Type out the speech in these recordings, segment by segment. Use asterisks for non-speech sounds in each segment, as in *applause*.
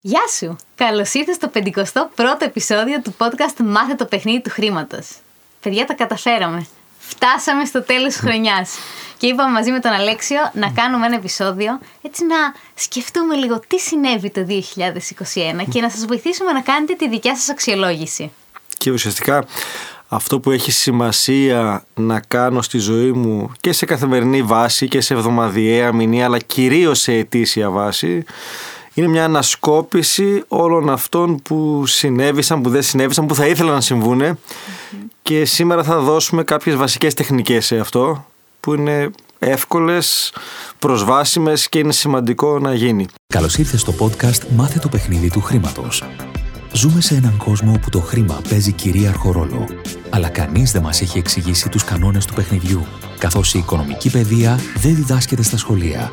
Γεια σου! Καλώς ήρθες στο 51ο επεισόδιο του podcast Μάθε το παιχνίδι του χρήματος. Παιδιά, τα καταφέραμε. Φτάσαμε στο τέλος της χρονιάς. Και είπαμε μαζί με τον Αλέξιο να κάνουμε ένα επεισόδιο έτσι να σκεφτούμε λίγο τι συνέβη το 2021 και να σας βοηθήσουμε να κάνετε τη δικιά σας αξιολόγηση. Και ουσιαστικά αυτό που έχει σημασία να κάνω στη ζωή μου και σε καθημερινή βάση και σε εβδομαδιαία μηνύα αλλά κυρίως σε ετήσια βάση είναι μια ανασκόπηση όλων αυτών που συνέβησαν, που δεν συνέβησαν, που θα ήθελα να συμβουνε και σήμερα θα δώσουμε κάποιες βασικές τεχνικές σε αυτό που είναι εύκολες, προσβάσιμες και είναι σημαντικό να γίνει. Καλώς ήρθες στο podcast «Μάθε το παιχνίδι του χρήματος». Ζούμε σε έναν κόσμο όπου το χρήμα παίζει κυρίαρχο ρόλο, αλλά κανείς δεν μας έχει εξηγήσει τους κανόνες του παιχνιδιού, καθώς η οικονομική παιδεία δεν διδάσκεται στα σχολεία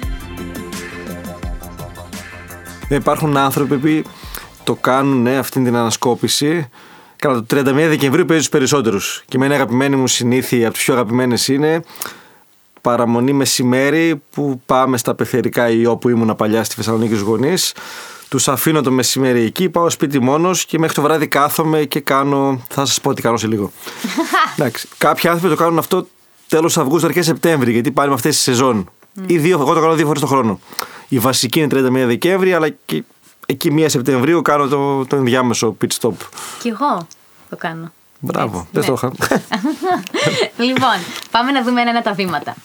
Ναι, υπάρχουν άνθρωποι που το κάνουν ναι, αυτή την ανασκόπηση. Καλά, το 31 Δεκεμβρίου παίζει τους περισσότερους. Και με ένα αγαπημένη μου συνήθεια, από τις πιο αγαπημένες είναι παραμονή μεσημέρι που πάμε στα πεθερικά ή όπου ήμουν παλιά στη Θεσσαλονίκη στους γονείς. Τους αφήνω το μεσημέρι εκεί, πάω σπίτι μόνος και μέχρι το βράδυ κάθομαι και κάνω. Θα σας πω τι κάνω σε λίγο. *laughs* Εντάξει. Κάποιοι άνθρωποι το κάνουν αυτό τέλος Αυγούστου, αρχές Σεπτέμβρη, γιατί πάλι με αυτές τις σεζόν. Mm. Ή δύο, εγώ το κάνω δύο φορές το χρόνο. Η βασική είναι 31 Δεκέμβρη, αλλά και εκεί 1 Σεπτεμβρίου κάνω το, το ενδιάμεσο pit stop. Κι εγώ το κάνω. Μπράβο, δεν το είχα. *laughs* λοιπόν, πάμε να δούμε ένα τα βήματα.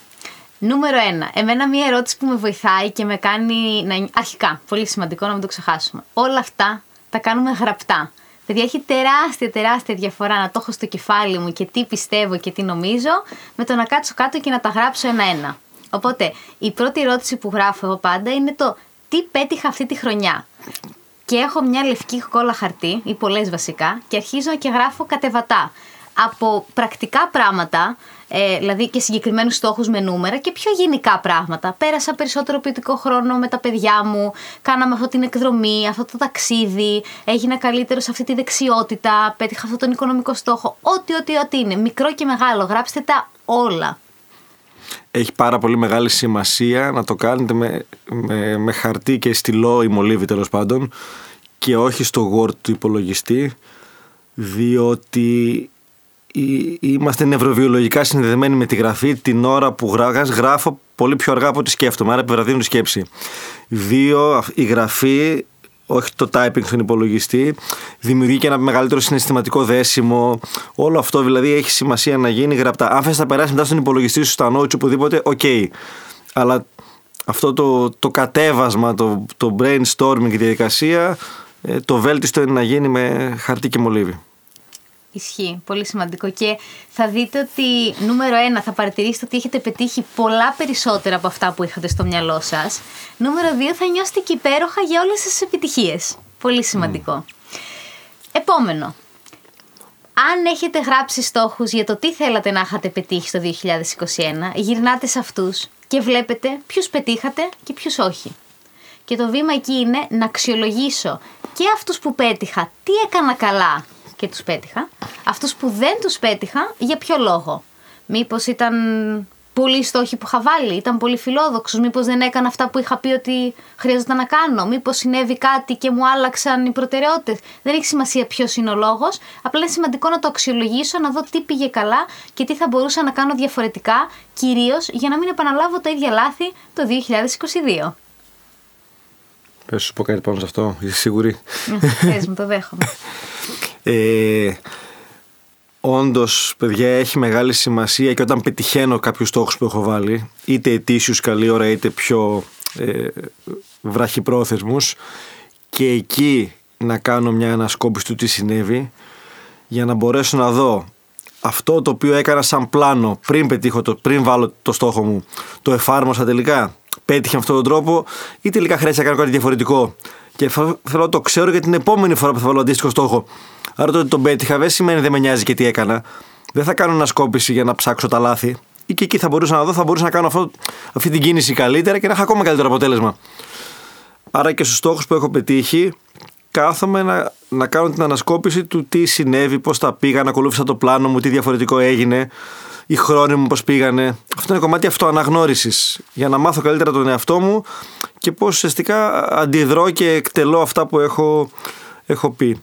Νούμερο 1. Εμένα μία ερώτηση που με βοηθάει και με κάνει να. Αρχικά, πολύ σημαντικό να μην το ξεχάσουμε. Όλα αυτά τα κάνουμε γραπτά. Παιδιά, έχει τεράστια, τεράστια διαφορά να το έχω στο κεφάλι μου και τι πιστεύω και τι νομίζω, με το να κάτσω κάτω και να τα γράψω ένα-ένα. Οπότε, η πρώτη ερώτηση που γράφω εγώ πάντα είναι το τι πέτυχα αυτή τη χρονιά. Και έχω μια λευκή κόλλα χαρτί, ή πολλές βασικά, και αρχίζω και γράφω κατεβατά. Από πρακτικά πράγματα, ε, δηλαδή και συγκεκριμένους στόχους με νούμερα και πιο γενικά πράγματα. Πέρασα περισσότερο ποιοτικό χρόνο με τα παιδιά μου, κάναμε αυτή την εκδρομή, αυτό το ταξίδι, έγινα καλύτερος σε αυτή τη δεξιότητα, πέτυχα αυτόν τον οικονομικό στόχο. Ό,τι, ό,τι, ό,τι είναι. Μικρό και μεγάλο. Γράψτε τα όλα έχει πάρα πολύ μεγάλη σημασία να το κάνετε με, με, με χαρτί και στυλό ή μολύβι τέλος πάντων και όχι στο Word του υπολογιστή διότι είμαστε νευροβιολογικά συνδεδεμένοι με τη γραφή την ώρα που γράφω πολύ πιο αργά από ό,τι σκέφτομαι, άρα επιβραδύνω τη σκέψη. Δύο, η γραφή όχι το typing στον υπολογιστή, δημιουργεί και ένα μεγαλύτερο συναισθηματικό δέσιμο. Όλο αυτό δηλαδή έχει σημασία να γίνει γραπτά. Αν θες να περάσει μετά στον υπολογιστή σου, στα notes, οπουδήποτε, ok. Okay. Αλλά αυτό το, το κατέβασμα, το, το brainstorming, η διαδικασία, ε, το βέλτιστο είναι να γίνει με χαρτί και μολύβι. Ισχύει. Πολύ σημαντικό. Και θα δείτε ότι νούμερο ένα θα παρατηρήσετε ότι έχετε πετύχει πολλά περισσότερα από αυτά που είχατε στο μυαλό σας. Νούμερο δύο θα νιώσετε και υπέροχα για όλες τις επιτυχίες. Πολύ σημαντικό. Επόμενο. Αν έχετε γράψει στόχους για το τι θέλατε να είχατε πετύχει στο 2021, γυρνάτε σε αυτούς και βλέπετε ποιους πετύχατε και ποιους όχι. Και το βήμα εκεί είναι να αξιολογήσω και αυτούς που πέτυχα, τι έκανα καλά και τους πέτυχα. Αυτούς που δεν τους πέτυχα, για ποιο λόγο; Μήπως ήταν πολλοί στόχοι που είχα βάλει, ήταν πολύ φιλόδοξος, μήπως δεν έκανα αυτά που είχα πει ότι χρειαζόταν να κάνω, μήπως συνέβη κάτι και μου άλλαξαν οι προτεραιότητες. Δεν έχει σημασία ποιος είναι ο λόγος, απλά είναι σημαντικό να το αξιολογήσω, να δω τι πήγε καλά και τι θα μπορούσα να κάνω διαφορετικά, κυρίως για να μην επαναλάβω τα ίδια λάθη το 2022. Πες σου πω κάτι πάνω σε αυτό, είσαι σίγουρη; Πες μου, το δέχομαι. *laughs* Ε, Όντως, παιδιά, έχει μεγάλη σημασία και όταν πετυχαίνω κάποιους στόχους που έχω βάλει, είτε ετήσιους καλή ώρα, είτε πιο ε, βραχυπρόθεσμους και εκεί να κάνω μια ανασκόπηση του τι συνέβη για να μπορέσω να δω αυτό το οποίο έκανα σαν πλάνο πριν πετύχω το, πριν βάλω το στόχο μου το εφάρμοσα τελικά πέτυχε με αυτόν τον τρόπο ή τελικά χρειάζεται να κάνω κάτι διαφορετικό Και θέλω να το ξέρω για την επόμενη φορά που θα βάλω αντίστοιχο στόχο. Άρα το ότι τον πέτυχα δεν σημαίνει δεν με νοιάζει και τι έκανα. Δεν θα κάνω ανασκόπηση για να ψάξω τα λάθη. Ή και εκεί θα μπορούσα να δω, θα μπορούσα να κάνω αυτό, αυτή την κίνηση καλύτερα και να έχω ακόμα καλύτερο αποτέλεσμα. Άρα και στους στόχους που έχω πετύχει, κάθομαι να, να κάνω την ανασκόπηση του τι συνέβη, πώς τα πήγα, να ακολούθησα το πλάνο μου, τι διαφορετικό έγινε, οι χρόνοι μου πώς πήγανε. Αυτό είναι κομμάτι αυτοαναγνώρισης. Για να μάθω καλύτερα τον εαυτό μου και πώς ουσιαστικά αντιδρώ και εκτελώ αυτά που έχω, έχω πει.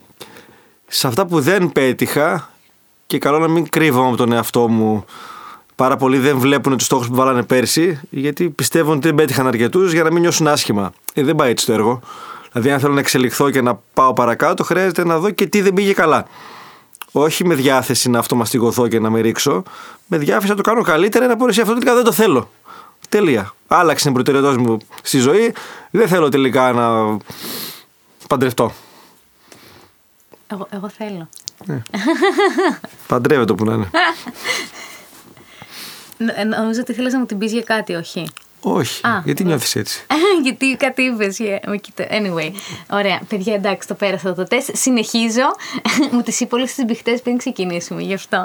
Σε αυτά που δεν πέτυχα, και καλό να μην κρύβομαι από τον εαυτό μου. Πάρα πολλοί δεν βλέπουν τους στόχους που βάλανε πέρσι, γιατί πιστεύουν ότι δεν πέτυχαν αρκετούς για να μην νιώσουν άσχημα. Ε, δεν πάει έτσι το έργο. Δηλαδή, αν θέλω να εξελιχθώ και να πάω παρακάτω, χρειάζεται να δω και τι δεν πήγε καλά. Όχι με διάθεση να αυτομαστιγωθώ και να με ρίξω. Με διάθεση να το κάνω καλύτερα να πω εσύ αυτό τελικά δεν το θέλω. Τελεία. Άλλαξε την προτεραιότητά μου στη ζωή. Δεν θέλω τελικά να παντρευτώ. Εγώ, εγώ θέλω. Ναι. Παντρεύεται που να είναι. *laughs* Ε, νομίζω ότι θέλεις να μου την πεις για κάτι, όχι; Όχι. Α, γιατί ναι. νιώθεις έτσι. *laughs* Γιατί κάτι είπες. Anyway. Ωραία. Παιδιά, εντάξει, το πέρασα το τεστ. Συνεχίζω. *laughs* Μου τις είπα όλες τις μπιχτέ πριν ξεκινήσουμε, γι' αυτό.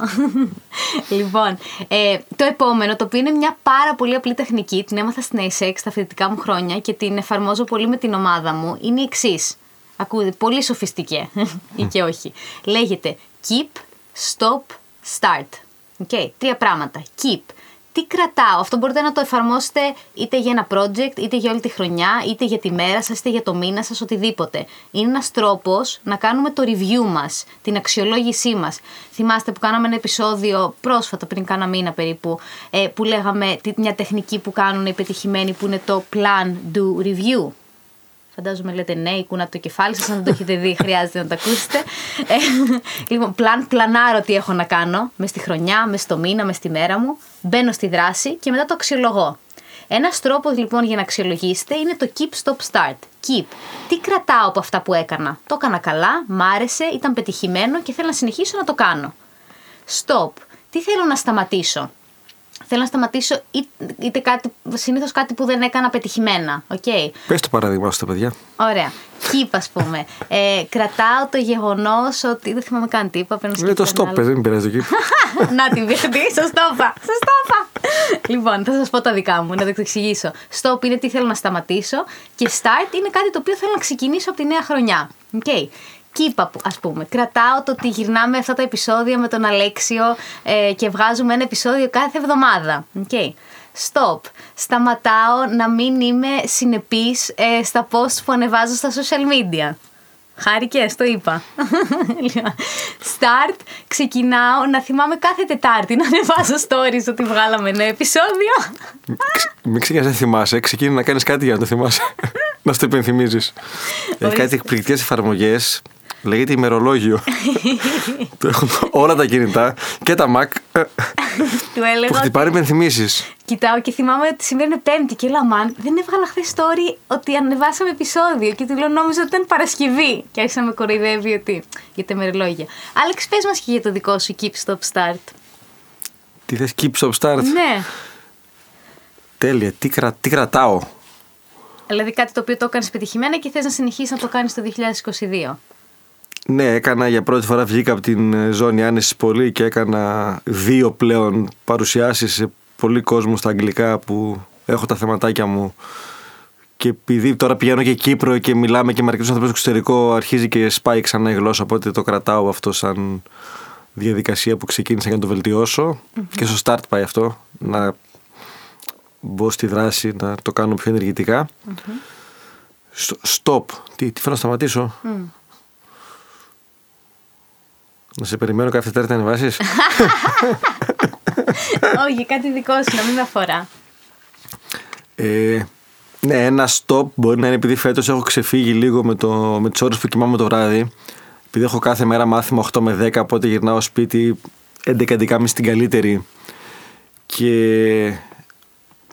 *laughs* λοιπόν, ε, το επόμενο, το οποίο είναι μια πάρα πολύ απλή τεχνική, την έμαθα στην ASEX στα φοιτητικά μου χρόνια και την εφαρμόζω πολύ με την ομάδα μου, είναι η εξής. Ακούτε, πολύ σοφιστική ή και όχι. Λέγεται keep, stop, start. Okay, τρία πράγματα. Keep. Τι κρατάω; Αυτό μπορείτε να το εφαρμόσετε είτε για ένα project, είτε για όλη τη χρονιά, είτε για τη μέρα σας, είτε για το μήνα σας, οτιδήποτε. Είναι ένας τρόπος να κάνουμε το review μας, την αξιολόγησή μας. Θυμάστε που κάναμε ένα επεισόδιο πρόσφατα, πριν κάνα μήνα περίπου, ε, που λέγαμε μια τεχνική που κάνουν οι πετυχημένοι που είναι το plan, do, review. Φαντάζομαι λέτε ναι, κουνάτε το κεφάλι σας. Αν δεν το έχετε δει, *laughs* χρειάζεται να το ακούσετε. Ε, λοιπόν, πλαν, πλανάρω τι έχω να κάνω μες στη χρονιά, μες στο μήνα, μες στη μέρα μου. Μπαίνω στη δράση και μετά το αξιολογώ. Ένας τρόπος λοιπόν για να αξιολογήσετε είναι το keep, stop, start. Keep. Τι κρατάω από αυτά που έκανα; Το έκανα καλά, μ' άρεσε, ήταν πετυχημένο και θέλω να συνεχίσω να το κάνω. Stop. Τι θέλω να σταματήσω; Θέλω να σταματήσω είτε κάτι, συνήθως κάτι που δεν έκανα πετυχημένα. Okay. Πες το παράδειγμα στα παιδιά. Ωραία. Keep, ας πούμε. Ε, κρατάω το γεγονός ότι. Δεν θυμάμαι καν τι είπα. Λέει το stop, δεν πειράζει το keep. *laughs* να την πει, σωστό είπα. Σωστό είπα. λοιπόν, θα σας πω τα δικά μου, να το εξηγήσω. Stop είναι τι θέλω να σταματήσω και start είναι κάτι το οποίο θέλω να ξεκινήσω από τη νέα χρονιά. Okay κύπα, ας πούμε. Κρατάω το ότι γυρνάμε αυτά τα επεισόδια με τον Αλέξιο ε, και βγάζουμε ένα επεισόδιο κάθε εβδομάδα. Okay. Stop. Σταματάω να μην είμαι συνεπής ε, στα posts που ανεβάζω στα social media. Χάρηκες, το είπα. *laughs* Start, ξεκινάω να θυμάμαι κάθε Τετάρτη να ανεβάζω stories ότι βγάλαμε ένα επεισόδιο. Μην ξεκινάς να θυμάσαι, ξεκινά να κάνεις κάτι για να το θυμάσαι. *laughs* να στο υπενθυμίζεις. Έχει κάτι εκπληκτικές εφαρμογές Λέγεται ημερολόγιο. *laughs* το έχουν όλα τα κινητά και τα Mac. Του έλεγα. Που χτυπάει υπενθυμίσεις. Κοιτάω και θυμάμαι ότι σήμερα είναι Πέμπτη και λέω Αμάν, δεν έβγαλα χθες story ότι ανεβάσαμε επεισόδιο. Και του λέω νόμιζα ότι ήταν Παρασκευή. Και άρχισα να με κοροϊδεύει ότι για τα ημερολόγια. Άλεξ, πες μας και για το δικό σου Keep Stop Start. Τι θες Keep Stop Start; Ναι. Τέλεια. Τι, κρα, τι κρατάω; Δηλαδή κάτι το οποίο το έκανες πετυχημένα και θες να συνεχίσεις να το κάνεις το 2022. Ναι, έκανα για πρώτη φορά βγήκα από την ε, ζώνη άνεσης πολύ και έκανα δύο πλέον παρουσιάσεις σε πολύ κόσμο στα αγγλικά που έχω τα θεματάκια μου. Και επειδή τώρα πηγαίνω και Κύπρο και μιλάμε και με αρκετούς ανθρώπους στο εξωτερικό αρχίζει και σπάει ξανά η γλώσσα οπότε το κρατάω αυτό σαν διαδικασία που ξεκίνησα για να το βελτιωσω και στο start πάει αυτό να μπω στη δράση να το κάνω πιο ενεργητικά. Stop. Τι, τι θέλω να σταματήσω; Να σε περιμένω κάθε Τετάρτη να ανεβάσεις. *laughs* Όχι, κάτι δικό σου, να μην με αφορά. Ε, ναι, ένα stop μπορεί να είναι επειδή φέτος έχω ξεφύγει λίγο με, το, με τις ώρες που κοιμάμαι το βράδυ. Επειδή έχω κάθε μέρα μάθημα 8 με 10, οπότε γυρνάω σπίτι 11-11.30 την καλύτερη. Και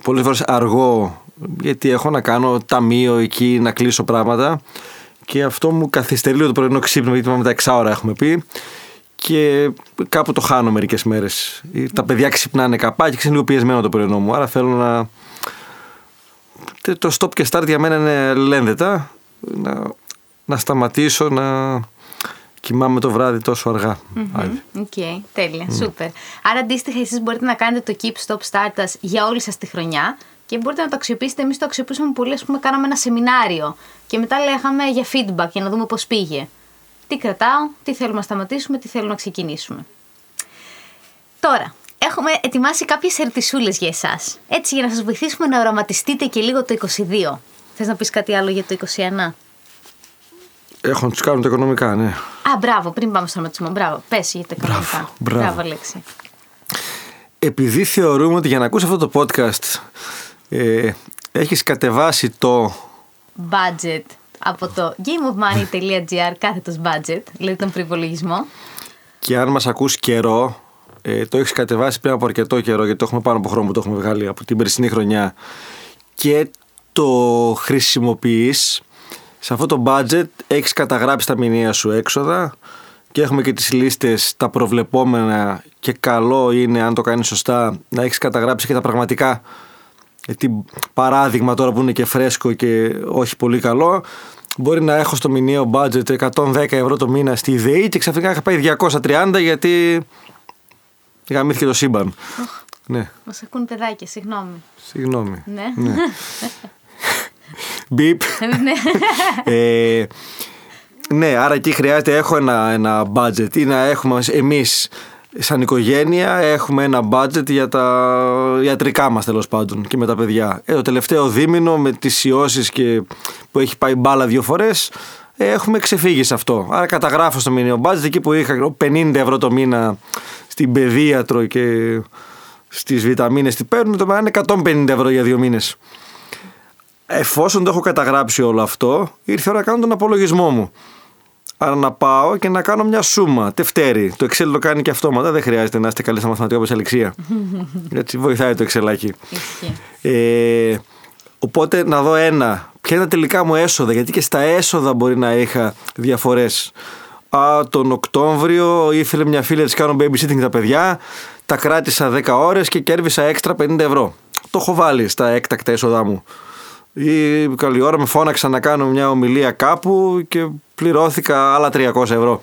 πολλές φορές αργό, γιατί έχω να κάνω ταμείο εκεί, να κλείσω πράγματα. Και αυτό μου καθυστερεί λίγο το πρωινό ξύπνημα, γιατί πάμε τα 6 ώρα έχουμε πει και κάπου το χάνω μερικές μέρες. Τα παιδιά ξυπνάνε καπάκι και είναι λίγο πιεσμένο το πρωινό μου, άρα θέλω να... Το stop και start για μένα είναι αλληλένδετα. Να να σταματήσω να κοιμάμαι το βράδυ τόσο αργά. Άντε. Οκ, τέλεια, σούπερ. Άρα αντίστοιχα εσείς μπορείτε να κάνετε το Keep Stop Start Us για όλη σας τη χρονιά και μπορείτε να το αξιοποιήσετε. Εμείς το αξιοποιήσαμε πολύ, ας πούμε, κάναμε ένα σεμινάριο και μετά λέγαμε για feedback για να δούμε πώς πήγε. Τι κρατάω, τι θέλουμε να σταματήσουμε, τι θέλω να ξεκινήσουμε. Τώρα, έχουμε ετοιμάσει κάποιες ερτισούλε για εσάς. Έτσι, για να σας βοηθήσουμε να οραματιστείτε και λίγο το 22. Θες να πεις κάτι άλλο για το 21. Έχω να τους κάνουν τα οικονομικά, ναι. Α, μπράβο, πριν πάμε στο οραματισμό. Μπράβο, πες για τα Μπράβο, οικονομικά. μπράβο. Λέξη. Επειδή θεωρούμε ότι για να ακούσεις αυτό το podcast ε, έχεις κατεβάσει το Budget από το gameofmoney.gr κάθετος budget, δηλαδή τον προπολογισμό. και αν μας ακούς καιρό ε, το έχεις κατεβάσει πριν από αρκετό καιρό γιατί το έχουμε πάνω από χρόνο που το έχουμε βγάλει από την περσινή χρονιά και το χρησιμοποιείς σε αυτό το budget έχεις καταγράψει τα μηνύα σου έξοδα και έχουμε και τις λίστες τα προβλεπόμενα και καλό είναι αν το κάνεις σωστά να έχεις καταγράψει και τα πραγματικά γιατί παράδειγμα τώρα που είναι και φρέσκο και όχι πολύ καλό μπορεί να έχω στο μηνιαίο budget 110 ευρώ το μήνα στη ΔΕΗ και ξαφνικά είχα πάει 230 γιατί γαμήθηκε το σύμπαν. Ναι, Μας ακούν παιδάκια, συγγνώμη. συγγνώμη. Ναι. *laughs* Μπιπ. ναι. Ε, ναι, άρα εκεί χρειάζεται έχω ένα, ένα budget ή να έχουμε εμείς σαν οικογένεια έχουμε ένα budget για τα ιατρικά μας τέλος πάντων και με τα παιδιά. Ε, το τελευταίο δίμηνο με τις ιώσεις και που έχει πάει μπάλα δύο φορές ε, έχουμε ξεφύγει σε αυτό. Άρα καταγράφω στο μήνυμα budget εκεί που είχα 50 ευρώ το μήνα στην παιδίατρο και στις βιταμίνες τι παίρνουν το μήνα είναι 150 ευρώ για δύο μήνες. Εφόσον το έχω καταγράψει όλο αυτό, ήρθε η ώρα να κάνω τον απολογισμό μου. Άρα να πάω και να κάνω μια σούμα, τευτέρι. Το Excel το κάνει και αυτόματα, δεν χρειάζεται να είστε καλοί στα μαθηματικά όπως η Αλεξία. *laughs* Έτσι βοηθάει το Excelάκι. Ισχύει. Ε, οπότε να δω ένα, ποια είναι τα τελικά μου έσοδα, γιατί και στα έσοδα μπορεί να είχα διαφορές. Α, τον Οκτώβριο ήθελε μια φίλη να της κάνω babysitting τα παιδιά, τα κράτησα 10 ώρες και κέρδισα έξτρα 50 ευρώ. Το έχω βάλει στα έκτακτα έσοδά μου. Ή καλή ώρα με φώναξα να κάνω μια ομιλία κάπου και πληρώθηκα άλλα 300 ευρώ.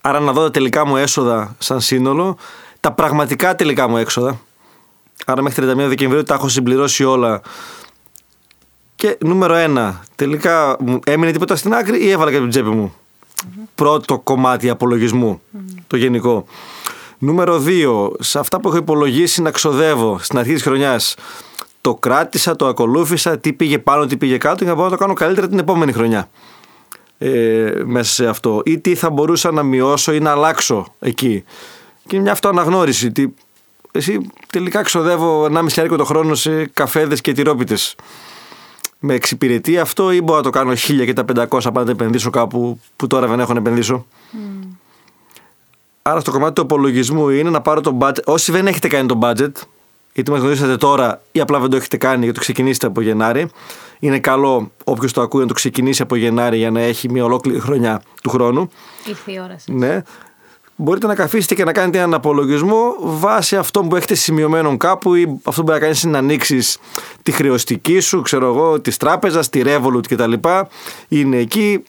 Άρα να δω τα τελικά μου έσοδα σαν σύνολο, τα πραγματικά τελικά μου έξοδα. Άρα μέχρι 31 Δεκεμβρίου τα έχω συμπληρώσει όλα. Και νούμερο ένα, τελικά μου έμεινε τίποτα στην άκρη ή έβαλα και από την τσέπη μου. Πρώτο κομμάτι απολογισμού, το γενικό. Νούμερο 2, σε αυτά που έχω υπολογίσει να ξοδεύω στην αρχή της χρονιάς, το κράτησα, το ακολούθησα, τι πήγε πάνω, τι πήγε κάτω για να μπορώ να το κάνω καλύτερα την επόμενη χρονιά. Ε, μέσα σε αυτό. Ή τι θα μπορούσα να μειώσω ή να αλλάξω εκεί. Και είναι μια αυτοαναγνώριση. ότι εσύ τελικά ξοδεύω 1,5 χιλιάρικο το χρόνο σε καφέδες και τυρόπιτες. Με εξυπηρετεί αυτό ή μπορώ να το κάνω 1000 και τα 500 πάντα να επενδύσω κάπου που τώρα δεν έχω να επενδύσω; Άρα στο κομμάτι του απολογισμού είναι να πάρω το budget. Όσοι δεν έχετε κάνει το budget, γιατί μας γνωρίσατε τώρα ή απλά δεν το έχετε κάνει γιατί το ξεκινήσετε από Γενάρη, είναι καλό όποιος το ακούει να το ξεκινήσει από Γενάρη για να έχει μια ολόκληρη χρονιά του χρόνου. Ήρθε η ώρα σας. Ναι. Μπορείτε να καθίσετε και να κάνετε έναν απολογισμό βάσει αυτό που έχετε σημειωμένο κάπου ή αυτό που μπορεί να κάνεις είναι να ανοίξεις τη χρεωστική σου, ξέρω εγώ, της τράπεζας, τη Revolut κτλ. Είναι εκεί.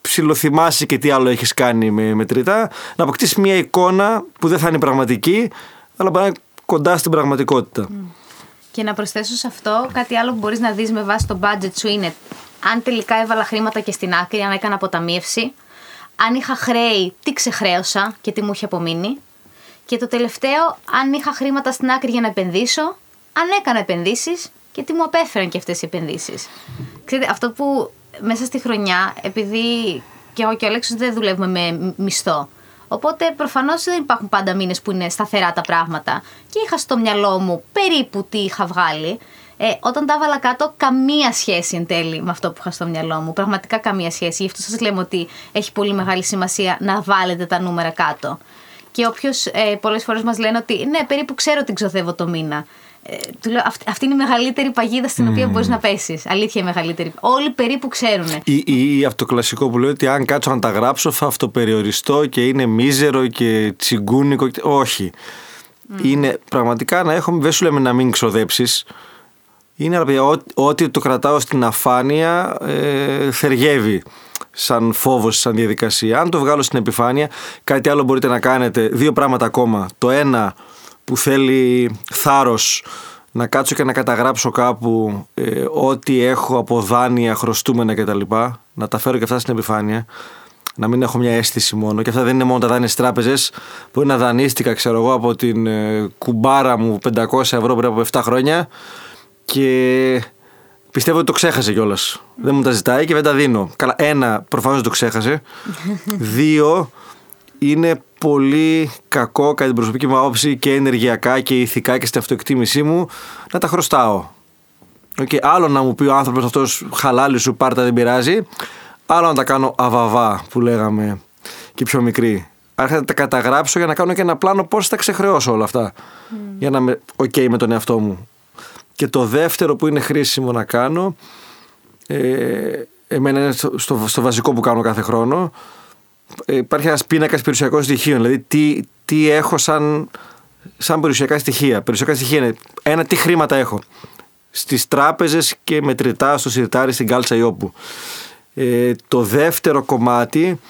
Ψιλοθυμάσαι και τι άλλο έχεις κάνει με μετρητά. Να αποκτήσεις μια εικόνα που δεν θα είναι πραγματική, αλλά μπορεί να είναι κοντά στην πραγματικότητα. Και να προσθέσω σε αυτό κάτι άλλο που μπορείς να δεις με βάση το budget σου είναι αν τελικά έβαλα χρήματα και στην άκρη, αν έκανα αποταμίευση, αν είχα χρέη, τι ξεχρέωσα και τι μου είχε απομείνει. Και το τελευταίο, αν είχα χρήματα στην άκρη για να επενδύσω, αν έκανα επενδύσεις και τι μου απέφεραν και αυτές οι επενδύσεις. Ξέρετε, αυτό που μέσα στη χρονιά, επειδή και εγώ και ο Αλέξος δεν δουλεύουμε με μισθό. Οπότε προφανώς δεν υπάρχουν πάντα μήνες που είναι σταθερά τα πράγματα. Και είχα στο μυαλό μου περίπου τι είχα βγάλει. Ε, όταν τα έβαλα κάτω, καμία σχέση εν τέλει με αυτό που είχα στο μυαλό μου. Πραγματικά καμία σχέση. Γι' αυτό σας λέμε ότι έχει πολύ μεγάλη σημασία να βάλετε τα νούμερα κάτω. Και όποιος ε, πολλές φορές μας λένε ότι ναι, περίπου ξέρω τι ξοδεύω το μήνα. Ε, του λέω, αυτή, αυτή είναι η μεγαλύτερη παγίδα στην οποία μπορείς να πέσεις. Αλήθεια η μεγαλύτερη. Όλοι περίπου ξέρουν. Ή, ή, ή αυτό το κλασικό που λέει ότι αν κάτσω να τα γράψω θα αυτοπεριοριστώ και είναι μίζερο και τσιγκούνικο. και- Όχι. Είναι πραγματικά να έχουμε, δεν σου λέμε να μην ξοδέψεις. Είναι ρε παιδιά, ό- ό,τι το κρατάω στην αφάνεια ε, θεργεύει. σαν φόβος, σαν διαδικασία. Αν το βγάλω στην επιφάνεια, κάτι άλλο μπορείτε να κάνετε. Δύο πράγματα ακόμα. Το ένα που θέλει θάρρος να κάτσω και να καταγράψω κάπου ε, ό,τι έχω από δάνεια, χρωστούμενα κτλ. Να τα φέρω και αυτά στην επιφάνεια. Να μην έχω μια αίσθηση μόνο. Και αυτά δεν είναι μόνο τα δάνεια στις τράπεζες. Μπορεί να δανείστηκα, ξέρω εγώ, από την ε, κουμπάρα μου 500 ευρώ πριν από 7 χρόνια. Και πιστεύω ότι το ξέχασε κιόλας. Δεν μου τα ζητάει και δεν τα δίνω. Καλά, ένα, προφανώς το ξέχασε. *laughs* Δύο, είναι πολύ κακό κατά την προσωπική μου άποψη και ενεργειακά και ηθικά και στην αυτοεκτίμησή μου να τα χρωστάω. Okay. Άλλο να μου πει ο άνθρωπος αυτός χαλάλι σου πάρτα δεν πειράζει. Άλλο να τα κάνω αβαβά που λέγαμε και πιο μικρή. Άρχισα να τα καταγράψω για να κάνω και ένα πλάνο πώς θα τα ξεχρεώσω όλα αυτά. Για να είμαι OK με τον εαυτό μου. Και το δεύτερο που είναι χρήσιμο να κάνω, ε, εμένα είναι στο, στο, στο βασικό που κάνω κάθε χρόνο, ε, υπάρχει ένας πίνακας περιουσιακών στοιχείων. Δηλαδή, τι, τι έχω σαν, σαν περιουσιακά στοιχεία. Περιουσιακά στοιχεία είναι ένα, τι χρήματα έχω στις τράπεζες και μετρητά στο σιρτάρι στην κάλτσα ή όπου. Ε, το δεύτερο κομμάτι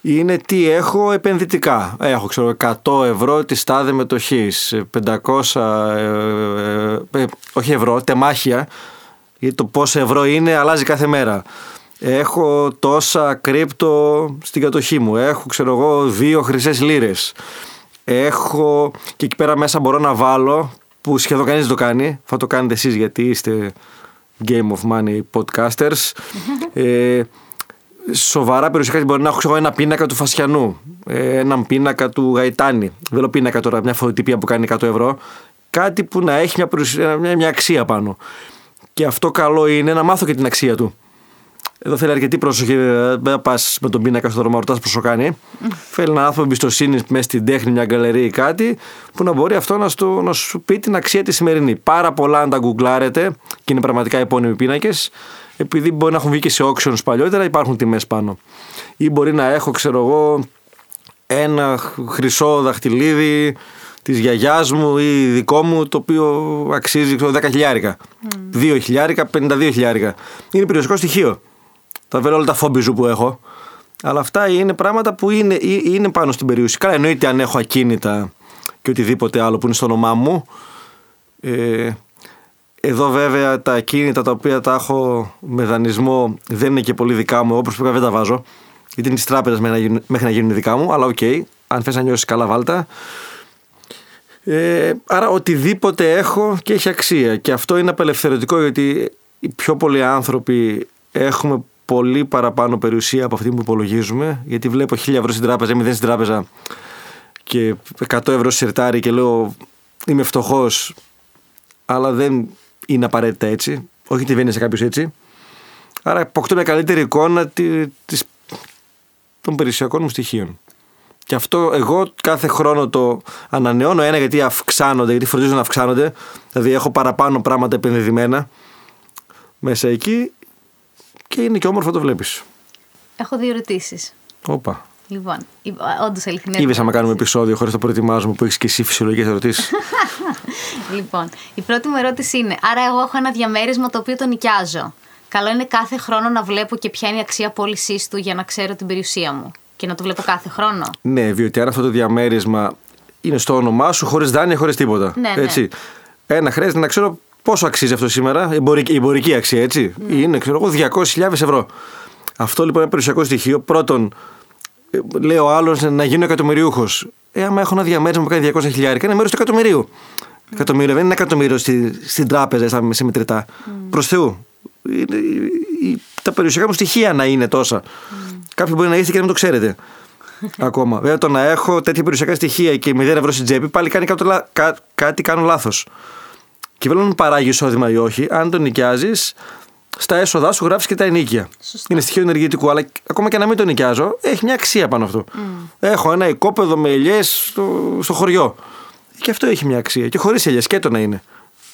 είναι τι έχω επενδυτικά. Έχω ξέρω 100 ευρώ τη τάδε μετοχής, 500 ε, ε, όχι ευρώ, τεμάχια. Γιατί το πόσο ευρώ είναι αλλάζει κάθε μέρα. Έχω τόσα κρύπτο στην κατοχή μου. Έχω, ξέρω εγώ, δύο χρυσές λίρες. Έχω και εκεί πέρα μέσα μπορώ να βάλω που σχεδόν κανείς δεν το κάνει. Θα το κάνετε εσείς γιατί είστε Game of Money podcasters. *laughs* ε, σοβαρά περιουσιακά μπορεί να έχω ξέρω, ένα πίνακα του Φασιανού, ε, έναν πίνακα του Γαϊτάνη. Δεν λέω πίνακα τώρα, μια φωτοτυπία που κάνει 100 ευρώ. Κάτι που να έχει μια, μια, μια αξία πάνω. Και αυτό καλό είναι να μάθω και την αξία του. Εδώ θέλει αρκετή προσοχή. Δεν πας με τον πίνακα στο δρόμο, ρωτάς πώς κάνει. Θέλει ένα άνθρωπο εμπιστοσύνη μέσα στην τέχνη, μια γκαλερί ή κάτι, που να μπορεί αυτό να, στο, να σου πει την αξία τη σημερινή. Πάρα πολλά αν τα γκουγκλάρετε και είναι πραγματικά επώνυμοι πίνακες, επειδή μπορεί να έχουν βγει και σε auctions παλιότερα, υπάρχουν τιμές πάνω. Ή μπορεί να έχω, ξέρω εγώ, ένα χρυσό δαχτυλίδι της γιαγιάς μου ή δικό μου, το οποίο αξίζει 10 χιλιάρικα. Mm. 2 χιλιάρικα, 52 χιλιάρικα. Είναι περιοριστικό στοιχείο τα βέβαια όλα τα φόμπιζου που έχω. Αλλά αυτά είναι πράγματα που είναι, είναι πάνω στην περιουσία. Καλά, εννοείται αν έχω ακίνητα και οτιδήποτε άλλο που είναι στο όνομά μου. Ε, εδώ βέβαια τα ακίνητα τα οποία τα έχω με δανεισμό δεν είναι και πολύ δικά μου. Οπότε δεν τα βάζω. Γιατί είναι τη τράπεζα μέχρι να γίνουν δικά μου. Αλλά ok, okay, αν θες να νιώσεις καλά, βάλτα. Ε, άρα οτιδήποτε έχω και έχει αξία. Και αυτό είναι απελευθερωτικό γιατί οι πιο πολλοί άνθρωποι έχουμε πολύ παραπάνω περιουσία από αυτή που υπολογίζουμε. Γιατί βλέπω 1000 ευρώ στην τράπεζα, 0 στην τράπεζα και 100 ευρώ σιρτάρι και λέω είμαι φτωχός, αλλά δεν είναι απαραίτητα έτσι. Όχι ότι βαίνει σε κάποιο έτσι. Άρα αποκτώ μια καλύτερη εικόνα της, των περιουσιακών μου στοιχείων. Και αυτό εγώ κάθε χρόνο το ανανεώνω. Ένα γιατί αυξάνονται, γιατί φροντίζω να αυξάνονται. Δηλαδή έχω παραπάνω πράγματα επενδυμένα μέσα εκεί και είναι και όμορφο το βλέπεις. Έχω δύο ερωτήσεις. Όπα. Λοιπόν, όντως αληθινέ. Ήβε να κάνουμε επεισόδιο χωρίς το προετοιμάζουμε που έχεις και εσύ φυσιολογικές ερωτήσεις. *laughs* λοιπόν, η πρώτη μου ερώτηση είναι: Άρα, εγώ έχω ένα διαμέρισμα το οποίο το νοικιάζω. Καλό είναι κάθε χρόνο να βλέπω και ποια είναι η αξία πώλησής του για να ξέρω την περιουσία μου. Και να το βλέπω κάθε χρόνο. Ναι, διότι αν αυτό το διαμέρισμα είναι στο όνομά σου, χωρίς δάνεια, χωρίς τίποτα. Ναι, ναι. έτσι. Ναι. Ένα, χρειάζεται να ξέρω Πόσο αξίζει αυτό σήμερα, η εμπορική, η εμπορική αξία, έτσι; Mm. Είναι, ξέρω εγώ, 200.000 ευρώ. Αυτό λοιπόν είναι περιουσιακό στοιχείο. Πρώτον, ε, λέει ο άλλος να γίνω εκατομμυριούχος. Ε, άμα έχω ένα διαμέρισμα που κάνει 200 χιλιάρικα, είναι μέρος του εκατομμυρίου. Mm. Εκατομμύριο δεν είναι ένα εκατομμύριο στη, στην τράπεζα, στα μετρητά. Mm. Προς Θεού. Είναι, τα περιουσιακά μου στοιχεία να είναι τόσα. Mm. Κάποιοι μπορεί να είστε και να μην το ξέρετε. *laughs* Ακόμα. Βέβαια, το να έχω τέτοια περιουσιακά στοιχεία και 0 ευρώ στην τσέπη, πάλι κάνει κάτι, κάτι κάνω λάθος. Και βέβαια αν παράγει εισόδημα ή όχι, αν τον νοικιάζεις, στα έσοδά σου γράφεις και τα ενίκεια. Σωστά. Είναι στοιχείο ενεργητικού, αλλά ακόμα και να μην το νοικιάζω, έχει μια αξία πάνω αυτό. Mm. Έχω ένα οικόπεδο με ελιές στο, στο χωριό. Και αυτό έχει μια αξία. Και χωρίς ελιές, και το να είναι.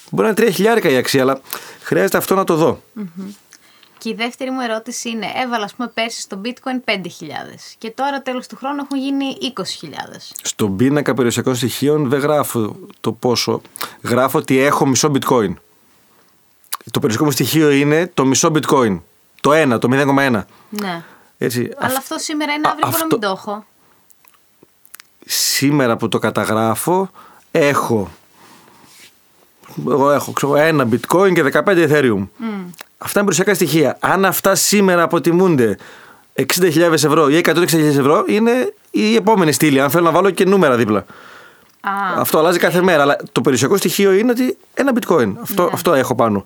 Μπορεί να είναι τρία χιλιάρικα η αξία, αλλά χρειάζεται αυτό να το δω. Mm-hmm. Και η δεύτερη μου ερώτηση είναι, έβαλα ας πούμε πέρσι στο bitcoin 5.000 και τώρα τέλος του χρόνου έχουν γίνει 20.000. Στον πίνακα περιουσιακών στοιχείων δεν γράφω το πόσο. Γράφω ότι έχω μισό bitcoin. Το περιουσιακό μου στοιχείο είναι το μισό bitcoin. Το 1, το 0,1. Ναι. Έτσι, Αλλά αυ- αυτό σήμερα είναι Α, αύριο μπορεί να αυτό- μην το έχω. σήμερα που το καταγράφω έχω εγώ έχω ξέρω, ένα bitcoin και 15 ethereum. Αυτά είναι περιουσιακά στοιχεία. Αν αυτά σήμερα αποτιμούνται 60.000 ευρώ ή 160.000 ευρώ, είναι η επόμενη στήλη. Αν θέλω να βάλω και νούμερα δίπλα. Α, Αυτό αλλάζει κάθε μέρα. Αλλά το περιουσιακό στοιχείο είναι ότι ένα bitcoin. Αυτό, Ναι. αυτό έχω πάνω.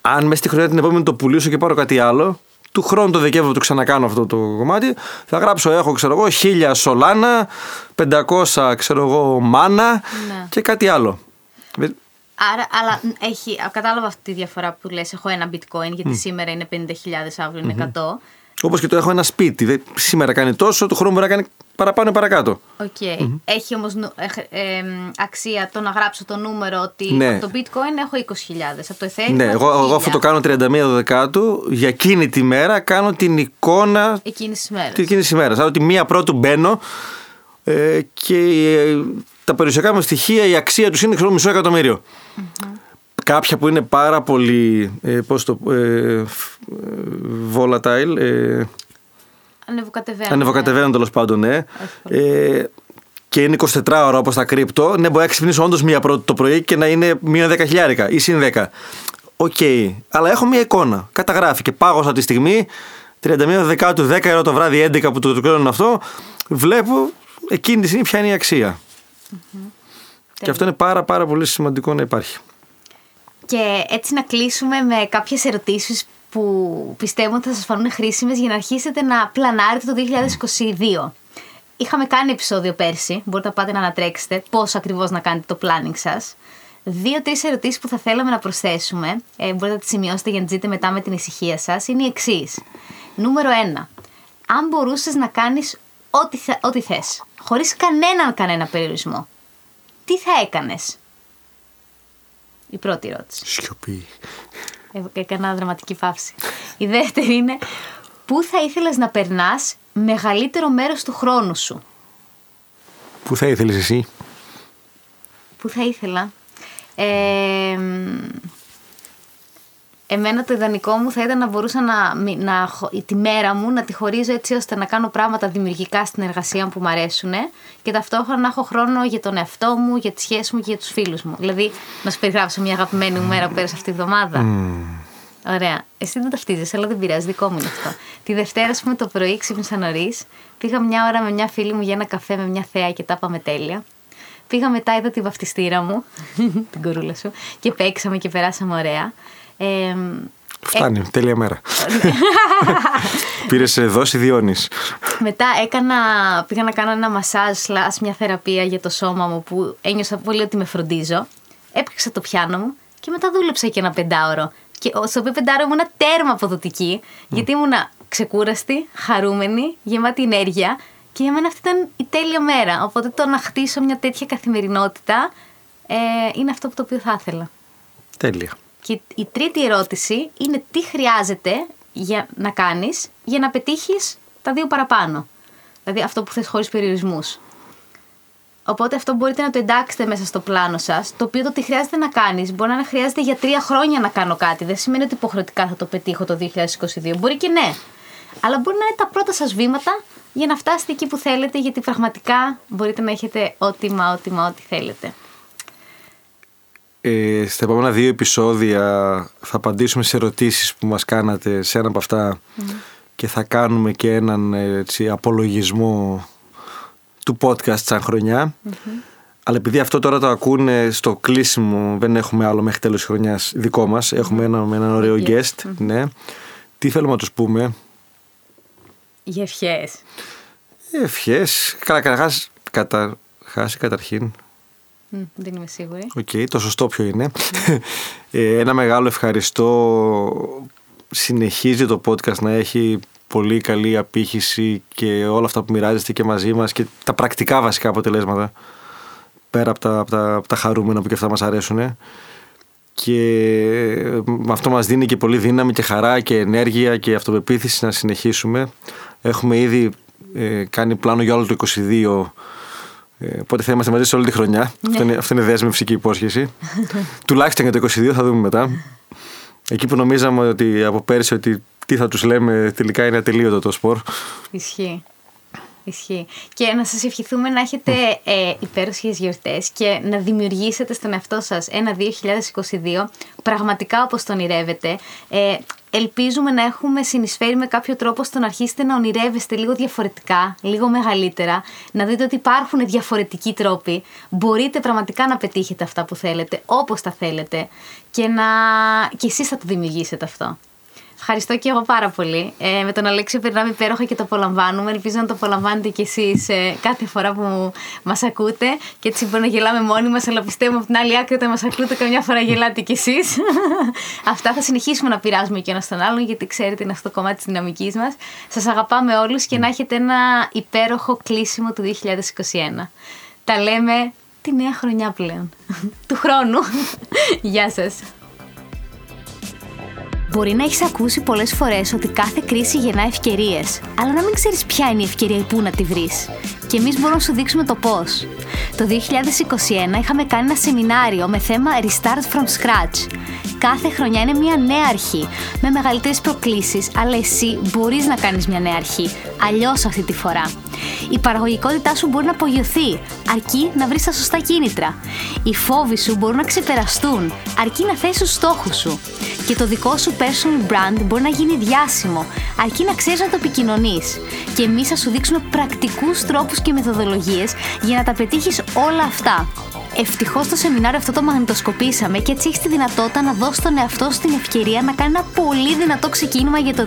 Αν μέσα στη χρονιά την επόμενη το πουλήσω και πάρω κάτι άλλο, του χρόνου το Δεκέμβριο που το ξανακάνω αυτό το κομμάτι, θα γράψω έχω ξέρω εγώ 1000 σολάνα, 500 ξέρω εγώ μάνα Ναι. και κάτι άλλο. Ε, Άρα, αλλά έχει, α, κατάλαβα αυτή τη διαφορά που λες, έχω ένα bitcoin, γιατί σήμερα είναι 50.000, αύριο είναι 100. Όπως και το έχω ένα σπίτι. Δε- Σήμερα κάνει τόσο, του χρόνου μπορεί να κάνει παραπάνω ή παρακάτω. Οκ. Έχει όμως νου- έχ- ε, μ, αξία το να γράψω το νούμερο ότι Ναι. από το bitcoin έχω 20.000, από το ethereum Ναι, έχω εγώ, εγώ 1000. αυτό το κάνω 31 Δεκάτου. Για εκείνη τη μέρα κάνω την εικόνα Εκείνης της μέρας. τη εκείνης της ημέρα. Σαν ότι μία πρώτου μπαίνω ε, και ε, τα περιουσιακά μου στοιχεία, η αξία τους είναι ξέρω, μισό εκατομμύριο. Κάποια που είναι πάρα πολύ ε, πώς το, ε, φ- ε, volatile, ε, Ανεβοκατεβαίνω. ανεβοκατεβαίνουν τέλος πάντων, ναι. Ε, και είναι 24 ώρα όπως τα crypto, ναι, μπορεί να ξυπνήσω όντως μία πρώτη το πρωί και να είναι μείον 10 χιλιάρικα ή συν 10. Οκ. Αλλά έχω μία εικόνα. Καταγράφει και πάγωσα τη στιγμή 31 Δεκάτου 10 ώρα το βράδυ 11 που το κρίνουν αυτό, βλέπω εκείνη τη στιγμή ποια είναι η αξία. Και αυτό είναι πάρα πάρα πολύ σημαντικό να υπάρχει. Και έτσι να κλείσουμε με κάποιες ερωτήσεις που πιστεύω ότι θα σας φανούν χρήσιμες για να αρχίσετε να πλανάρετε το 2022. Είχαμε κάνει επεισόδιο πέρσι, μπορείτε να πάτε να ανατρέξετε πώς ακριβώς να κάνετε το planning σας. Δύο-τρεις ερωτήσεις που θα θέλαμε να προσθέσουμε, ε, μπορείτε να τις σημειώσετε για να ζείτε μετά με την ησυχία σας, είναι οι εξής. Νούμερο 1. Αν μπορούσες να κάνεις ό,τι, θε, ό,τι θες, χωρίς κανέναν κανένα περιορισμό, τι θα έκανες; Η πρώτη ερώτηση. Σιωπή. Ε, Έκανα δραματική παύση. Η δεύτερη είναι πού θα ήθελες να περνάς μεγαλύτερο μέρος του χρόνου σου; Πού θα ήθελες εσύ, Πού θα ήθελα; Ε, μ, εμένα το ιδανικό μου θα ήταν να μπορούσα να, μη- να, χω- τη μέρα μου να τη χωρίζω έτσι ώστε να κάνω πράγματα δημιουργικά στην εργασία μου που μου αρέσουν και ταυτόχρονα να έχω χρόνο για τον εαυτό μου, για τη σχέση μου και για τους φίλους μου. Δηλαδή, να σου περιγράψω μια αγαπημένη μου μέρα που πέρασα αυτή τη βδομάδα. Ωραία. Εσύ δεν ταυτίζεσαι, αλλά δεν πειράζει, δικό μου είναι αυτό. Τη Δευτέρα, ας πούμε, το πρωί ξύπνησα νωρίς. Πήγα μια ώρα με μια φίλη μου για ένα καφέ με μια θέα και τα είπαμε τέλεια. Πήγα μετά, είδα τη βαφτιστήρα μου, *laughs* την κορούλα σου, και παίξαμε και περάσαμε ωραία. Ε, Φτάνει, τέλεια μέρα. *laughs* Πήρες δόση διόνυς. μετά έκανα, πήγα να κάνω ένα μασάζ, slash μια θεραπεία για το σώμα μου που ένιωσα πολύ ότι με φροντίζω. Έπαιξα το πιάνο μου και μετά δούλεψα και ένα πεντάωρο. Και στο οποίο πεντάωρο ήμουν τέρμα αποδοτική, γιατί ήμουν ξεκούραστη, χαρούμενη, γεμάτη ενέργεια και για μένα αυτή ήταν η τέλεια μέρα. Οπότε το να χτίσω μια τέτοια καθημερινότητα ε, είναι αυτό που το οποίο θα ήθελα. Τέλεια. Και η τρίτη ερώτηση είναι τι χρειάζεται για να κάνεις για να πετύχεις τα δύο παραπάνω. Δηλαδή αυτό που θες χωρίς περιορισμούς. Οπότε αυτό μπορείτε να το εντάξετε μέσα στο πλάνο σας, το οποίο το τι χρειάζεται να κάνεις. Μπορεί να είναι χρειάζεται για τρία χρόνια να κάνω κάτι. Δεν σημαίνει ότι υποχρεωτικά θα το πετύχω το 2022. Μπορεί και ναι. Αλλά μπορεί να είναι τα πρώτα σας βήματα για να φτάσετε εκεί που θέλετε, γιατί πραγματικά μπορείτε να έχετε ό,τι μα, ό,τι μα, ό,τι θέλετε. Ε, στα επόμενα δύο επεισόδια θα απαντήσουμε σε ερωτήσεις που μας κάνατε σε ένα από αυτά και θα κάνουμε και έναν έτσι, απολογισμό του podcast σαν χρονια Αλλά επειδή αυτό τώρα το ακούνε στο κλείσιμο, δεν έχουμε άλλο μέχρι τέλος της χρονιάς δικό μας, έχουμε ένα, με έναν ωραίο Guest. guest, ναι. Τι θέλουμε να τους πούμε, Για ευχές. ευχές, καλά καταρχάς, καταρχάς ή καταρχήν, Μ, δεν είμαι σίγουρη. Οκ, το σωστό ποιο είναι. *laughs* Ε, ένα μεγάλο ευχαριστώ. Συνεχίζει το podcast να έχει πολύ καλή απήχηση και όλα αυτά που μοιράζεστε και μαζί μας και τα πρακτικά βασικά αποτελέσματα πέρα από τα, από τα, από τα χαρούμενα που και αυτά μας αρέσουν και με αυτό μας δίνει και πολύ δύναμη και χαρά και ενέργεια και αυτοπεποίθηση να συνεχίσουμε. Έχουμε ήδη ε, κάνει πλάνο για όλο το 22 ε, οπότε θα είμαστε μαζί σε όλη τη χρονιά. Αυτό, είναι, αυτό είναι δέσμευση και υπόσχεση. *laughs* Τουλάχιστον για το 22 θα δούμε μετά. Εκεί που νομίζαμε ότι από πέρσι ότι τι θα τους λέμε, τελικά είναι ατελείωτο το σπορ. Ισχύει. Ισχύει. Και να σας ευχηθούμε να έχετε ε, υπέροχες γιορτές και να δημιουργήσετε στον εαυτό σας ένα 2022 πραγματικά όπως τον ονειρεύετε. Ε, ελπίζουμε να έχουμε συνεισφέρει με κάποιο τρόπο στο να αρχίσετε να ονειρεύεστε λίγο διαφορετικά, λίγο μεγαλύτερα, να δείτε ότι υπάρχουν διαφορετικοί τρόποι. Μπορείτε πραγματικά να πετύχετε αυτά που θέλετε, όπως τα θέλετε και, να... και εσείς θα το δημιουργήσετε αυτό. Ευχαριστώ και εγώ πάρα πολύ. Ε, με τον Αλέξιο περνάμε υπέροχα και το απολαμβάνουμε. Ελπίζω να το απολαμβάνετε κι εσείς ε, κάθε φορά που μας ακούτε. Και έτσι μπορεί να γελάμε μόνοι μας, αλλά πιστεύουμε από την άλλη άκρη όταν μας ακούτε, καμιά φορά γελάτε κι εσείς. *laughs* Αυτά θα συνεχίσουμε να πειράζουμε και ένας τον άλλον, γιατί ξέρετε είναι αυτό το κομμάτι της δυναμικής μας. Σας αγαπάμε όλους και να έχετε ένα υπέροχο κλείσιμο του 2021. Τα λέμε τη νέα χρονιά πλέον. *laughs* του χρόνου. *laughs* Γεια σας. Μπορεί να έχεις ακούσει πολλές φορές ότι κάθε κρίση γεννά ευκαιρίες, αλλά να μην ξέρεις ποια είναι η ευκαιρία ή πού να τη βρεις. Και εμείς μπορούμε να σου δείξουμε το πώς. Το 2021 είχαμε κάνει ένα σεμινάριο με θέμα Restart from Scratch. Κάθε χρονιά είναι μια νέα αρχή, με μεγαλύτερες προκλήσεις, αλλά εσύ μπορείς να κάνεις μια νέα αρχή. Αλλιώς αυτή τη φορά. Η παραγωγικότητά σου μπορεί να απογειωθεί, αρκεί να βρεις τα σωστά κίνητρα. Οι φόβοι σου μπορούν να ξεπεραστούν, αρκεί να θέσεις τους στόχους σου. Και το δικό σου personal brand μπορεί να γίνει διάσημο, αρκεί να ξέρεις να το επικοινωνείς. Και εμείς θα σου δείξουμε πρακτικούς τρόπους και μεθοδολογίες για να τα πετύχεις όλα αυτά. Ευτυχώς το σεμινάριο αυτό το μαγνητοσκοπήσαμε και έτσι έχεις τη δυνατότητα να δώσεις τον εαυτό σου την ευκαιρία να κάνει ένα πολύ δυνατό ξεκίνημα για το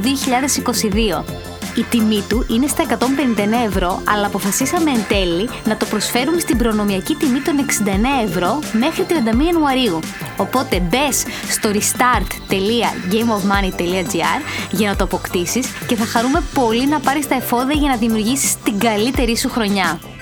2022. Η τιμή του είναι στα 159 ευρώ, αλλά αποφασίσαμε εν τέλει να το προσφέρουμε στην προνομιακή τιμή των 69 ευρώ μέχρι 31 Ιανουαρίου. Οπότε μπες στο restart.gameofmoney.gr για να το αποκτήσεις και θα χαρούμε πολύ να πάρεις τα εφόδια για να δημιουργήσεις την καλύτερη σου χρονιά.